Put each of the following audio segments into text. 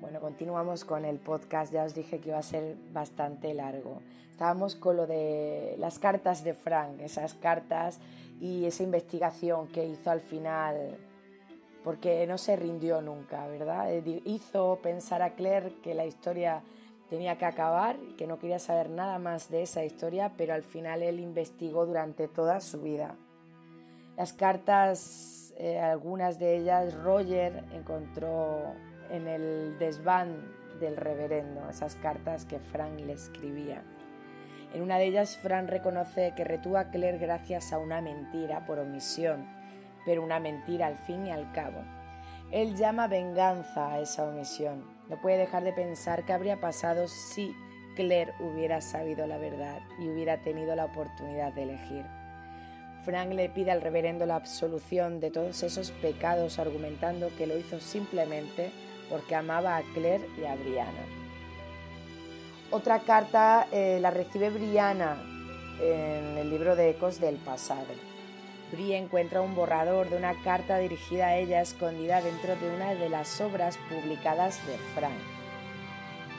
Bueno, continuamos con el podcast, ya os dije que iba a ser bastante largo. Estábamos con lo de las cartas de Frank, esas cartas y esa investigación que hizo al final, porque no se rindió nunca, ¿verdad? Eh, hizo pensar a Claire que la historia tenía que acabar, que no quería saber nada más de esa historia, pero al final él investigó durante toda su vida. Las cartas, eh, algunas de ellas, Roger encontró en el desván del reverendo, esas cartas que Frank le escribía. En una de ellas, Frank reconoce que retuvo a Claire gracias a una mentira por omisión, pero una mentira al fin y al cabo. Él llama venganza a esa omisión. No puede dejar de pensar qué habría pasado si Claire hubiera sabido la verdad y hubiera tenido la oportunidad de elegir. Frank le pide al reverendo la absolución de todos esos pecados argumentando que lo hizo simplemente porque amaba a Claire y a Brianna. Otra carta eh, la recibe Brianna en el libro de Ecos del pasado. Bri encuentra un borrador de una carta dirigida a ella escondida dentro de una de las obras publicadas de Frank.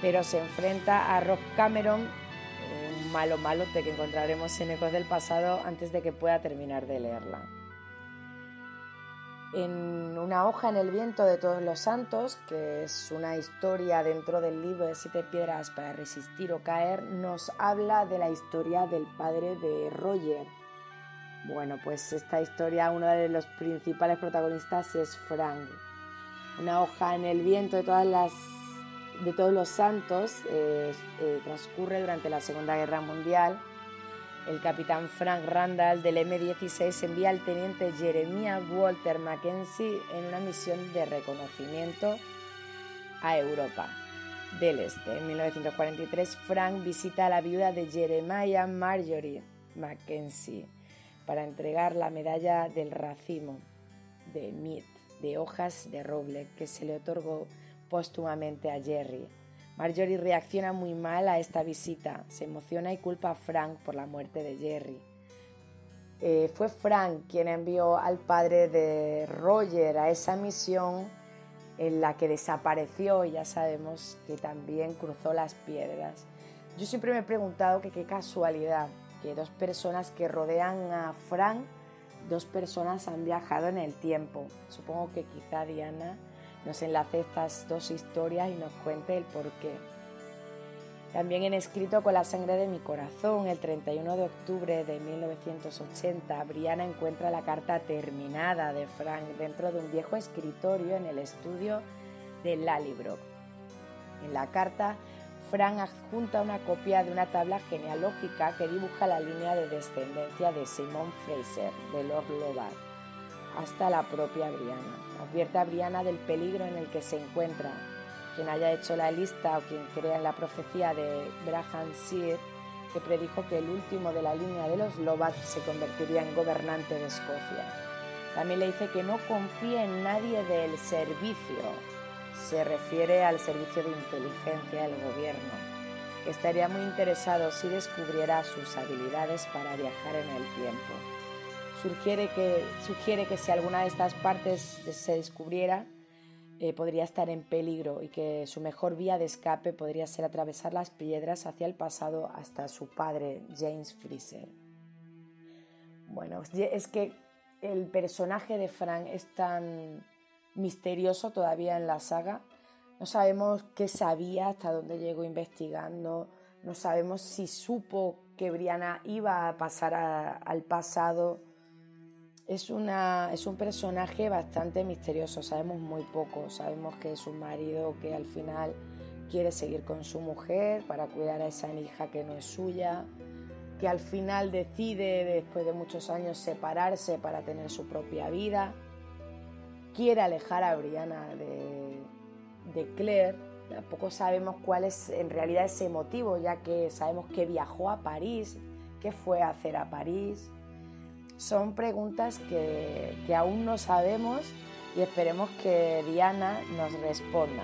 Pero se enfrenta a Rob Cameron, un malo malote que encontraremos en Ecos del pasado antes de que pueda terminar de leerla en una hoja en el viento de todos los santos, que es una historia dentro del libro de siete piedras para resistir o caer, nos habla de la historia del padre de Roger. Bueno, pues esta historia, uno de los principales protagonistas es Frank. Una hoja en el viento de todas las de todos los santos eh, eh, transcurre durante la Segunda Guerra Mundial el capitán Frank Randall del M-16 envía al teniente Jeremiah Walter Mackenzie en una misión de reconocimiento a Europa del Este. En 1943, Frank visita a la viuda de Jeremiah Marjorie Mackenzie para entregar la medalla del racimo de Mead de hojas de roble que se le otorgó póstumamente a Jerry Marjorie reacciona muy mal a esta visita, se emociona y culpa a Frank por la muerte de Jerry. Eh, fue Frank quien envió al padre de Roger a esa misión en la que desapareció y ya sabemos que también cruzó las piedras. Yo siempre me he preguntado qué casualidad que dos personas que rodean a Frank, dos personas han viajado en el tiempo. Supongo que quizá Diana nos enlace estas dos historias y nos cuente el porqué. También en escrito con la sangre de mi corazón, el 31 de octubre de 1980, Brianna encuentra la carta terminada de Frank dentro de un viejo escritorio en el estudio de Lallybrook. En la carta, Frank adjunta una copia de una tabla genealógica que dibuja la línea de descendencia de Simon Fraser, de Lord Lobar, hasta la propia Brianna. Advierte a Brianna del peligro en el que se encuentra. Quien haya hecho la lista o quien crea en la profecía de Braham Seed, que predijo que el último de la línea de los Lovat se convertiría en gobernante de Escocia. También le dice que no confíe en nadie del servicio. Se refiere al servicio de inteligencia del gobierno, que estaría muy interesado si descubriera sus habilidades para viajar en el tiempo sugiere que, sugiere que si alguna de estas partes se descubriera, eh, podría estar en peligro y que su mejor vía de escape podría ser atravesar las piedras hacia el pasado hasta su padre, James Freezer. Bueno, es que el personaje de Frank es tan misterioso todavía en la saga. No sabemos qué sabía, hasta dónde llegó investigando, no sabemos si supo que Brianna iba a pasar al pasado es, una, es un personaje bastante misterioso, sabemos muy poco, sabemos que es un marido que al final quiere seguir con su mujer para cuidar a esa hija que no es suya, que al final decide después de muchos años separarse para tener su propia vida, quiere alejar a Brianna de, de Claire, tampoco sabemos cuál es en realidad ese motivo, ya que sabemos que viajó a París, qué fue a hacer a París, son preguntas que, aún no sabemos y esperemos que Diana nos responda.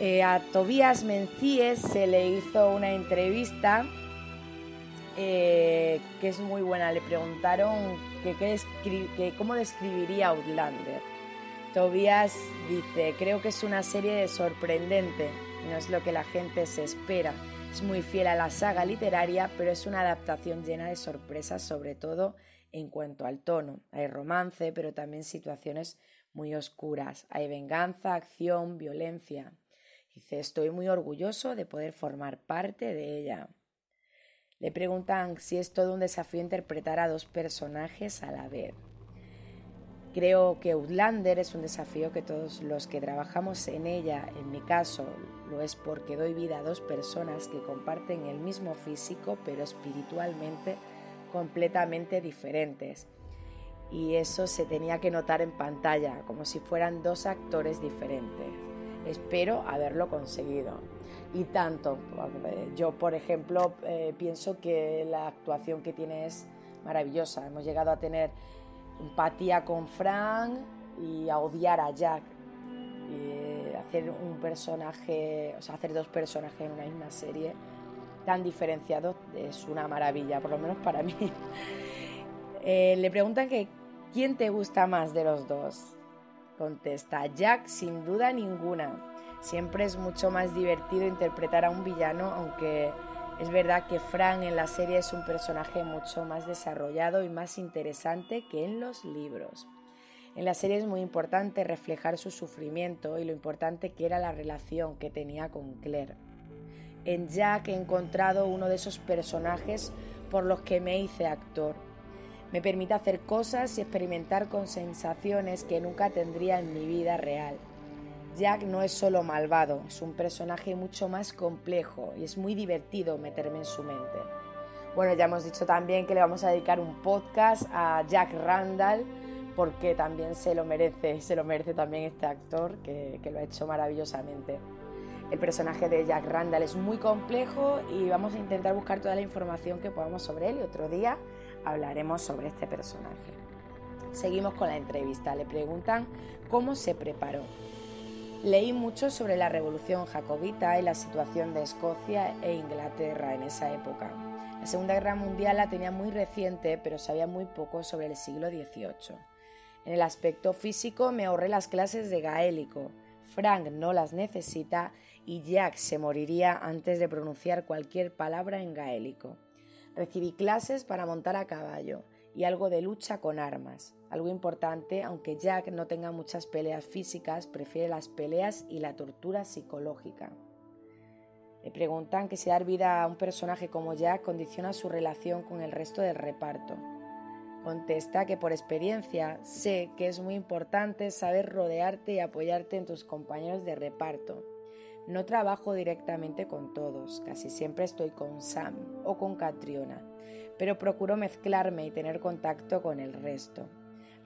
Eh, a Tobías Mencíes se le hizo una entrevista eh, que es muy buena. Le preguntaron que, cómo describiría Outlander. Tobias dice, creo que es una serie sorprendente, no es lo que la gente se espera. Es muy fiel a la saga literaria, pero es una adaptación llena de sorpresas, sobre todo en cuanto al tono. Hay romance, pero también situaciones muy oscuras. Hay venganza, acción, violencia. Dice, estoy muy orgulloso de poder formar parte de ella. Le preguntan si es todo un desafío interpretar a dos personajes a la vez. Creo que Outlander es un desafío que todos los que trabajamos en ella, en mi caso, lo es porque doy vida a dos personas que comparten el mismo físico pero espiritualmente completamente diferentes. Y eso se tenía que notar en pantalla, como si fueran dos actores diferentes. Espero haberlo conseguido. Y tanto, yo por ejemplo eh, pienso que la actuación que tiene es maravillosa. Hemos llegado a tener empatía con Frank y a odiar a Jack. Eh, hacer un personaje, o sea, hacer dos personajes en una misma serie tan diferenciados es una maravilla, por lo menos para mí. Eh, le preguntan que quién te gusta más de los dos. Contesta Jack sin duda ninguna. Siempre es mucho más divertido interpretar a un villano, aunque es verdad que Frank en la serie es un personaje mucho más desarrollado y más interesante que en los libros. En la serie es muy importante reflejar su sufrimiento y lo importante que era la relación que tenía con Claire. En Jack he encontrado uno de esos personajes por los que me hice actor. Me permite hacer cosas y experimentar con sensaciones que nunca tendría en mi vida real. Jack no es solo malvado, es un personaje mucho más complejo y es muy divertido meterme en su mente. Bueno, ya hemos dicho también que le vamos a dedicar un podcast a Jack Randall porque también se lo merece, se lo merece también este actor que, que lo ha hecho maravillosamente. El personaje de Jack Randall es muy complejo y vamos a intentar buscar toda la información que podamos sobre él y otro día hablaremos sobre este personaje. Seguimos con la entrevista. Le preguntan cómo se preparó. Leí mucho sobre la revolución jacobita y la situación de Escocia e Inglaterra en esa época. La Segunda Guerra Mundial la tenía muy reciente, pero sabía muy poco sobre el siglo XVIII. En el aspecto físico me ahorré las clases de gaélico. Frank no las necesita y Jack se moriría antes de pronunciar cualquier palabra en gaélico. Recibí clases para montar a caballo y algo de lucha con armas. Algo importante, aunque Jack no tenga muchas peleas físicas, prefiere las peleas y la tortura psicológica. Le preguntan que si dar vida a un personaje como Jack condiciona su relación con el resto del reparto. Contesta que por experiencia sé que es muy importante saber rodearte y apoyarte en tus compañeros de reparto. No trabajo directamente con todos, casi siempre estoy con Sam o con Catriona, pero procuro mezclarme y tener contacto con el resto.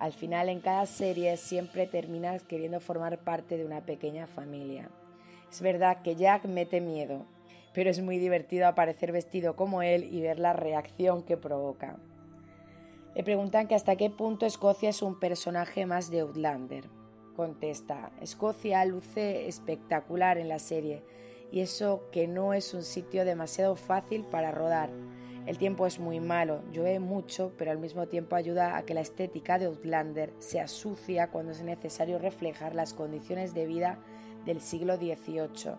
Al final en cada serie siempre terminas queriendo formar parte de una pequeña familia. Es verdad que Jack mete miedo, pero es muy divertido aparecer vestido como él y ver la reacción que provoca. Le preguntan que hasta qué punto Escocia es un personaje más de Outlander. Contesta, Escocia luce espectacular en la serie y eso que no es un sitio demasiado fácil para rodar el tiempo es muy malo, llueve mucho, pero al mismo tiempo ayuda a que la estética de Outlander sea sucia cuando es necesario reflejar las condiciones de vida del siglo XVIII.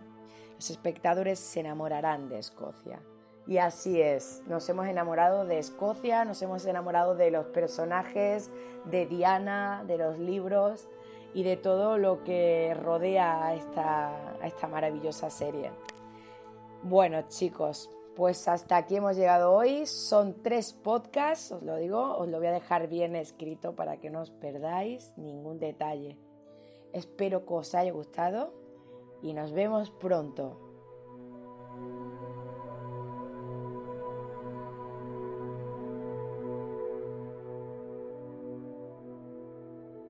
Los espectadores se enamorarán de Escocia. Y así es, nos hemos enamorado de Escocia, nos hemos enamorado de los personajes, de Diana, de los libros y de todo lo que rodea a esta, a esta maravillosa serie. Bueno chicos, pues hasta aquí hemos llegado hoy. Son tres podcasts, os lo digo, os lo voy a dejar bien escrito para que no os perdáis ningún detalle. Espero que os haya gustado y nos vemos pronto.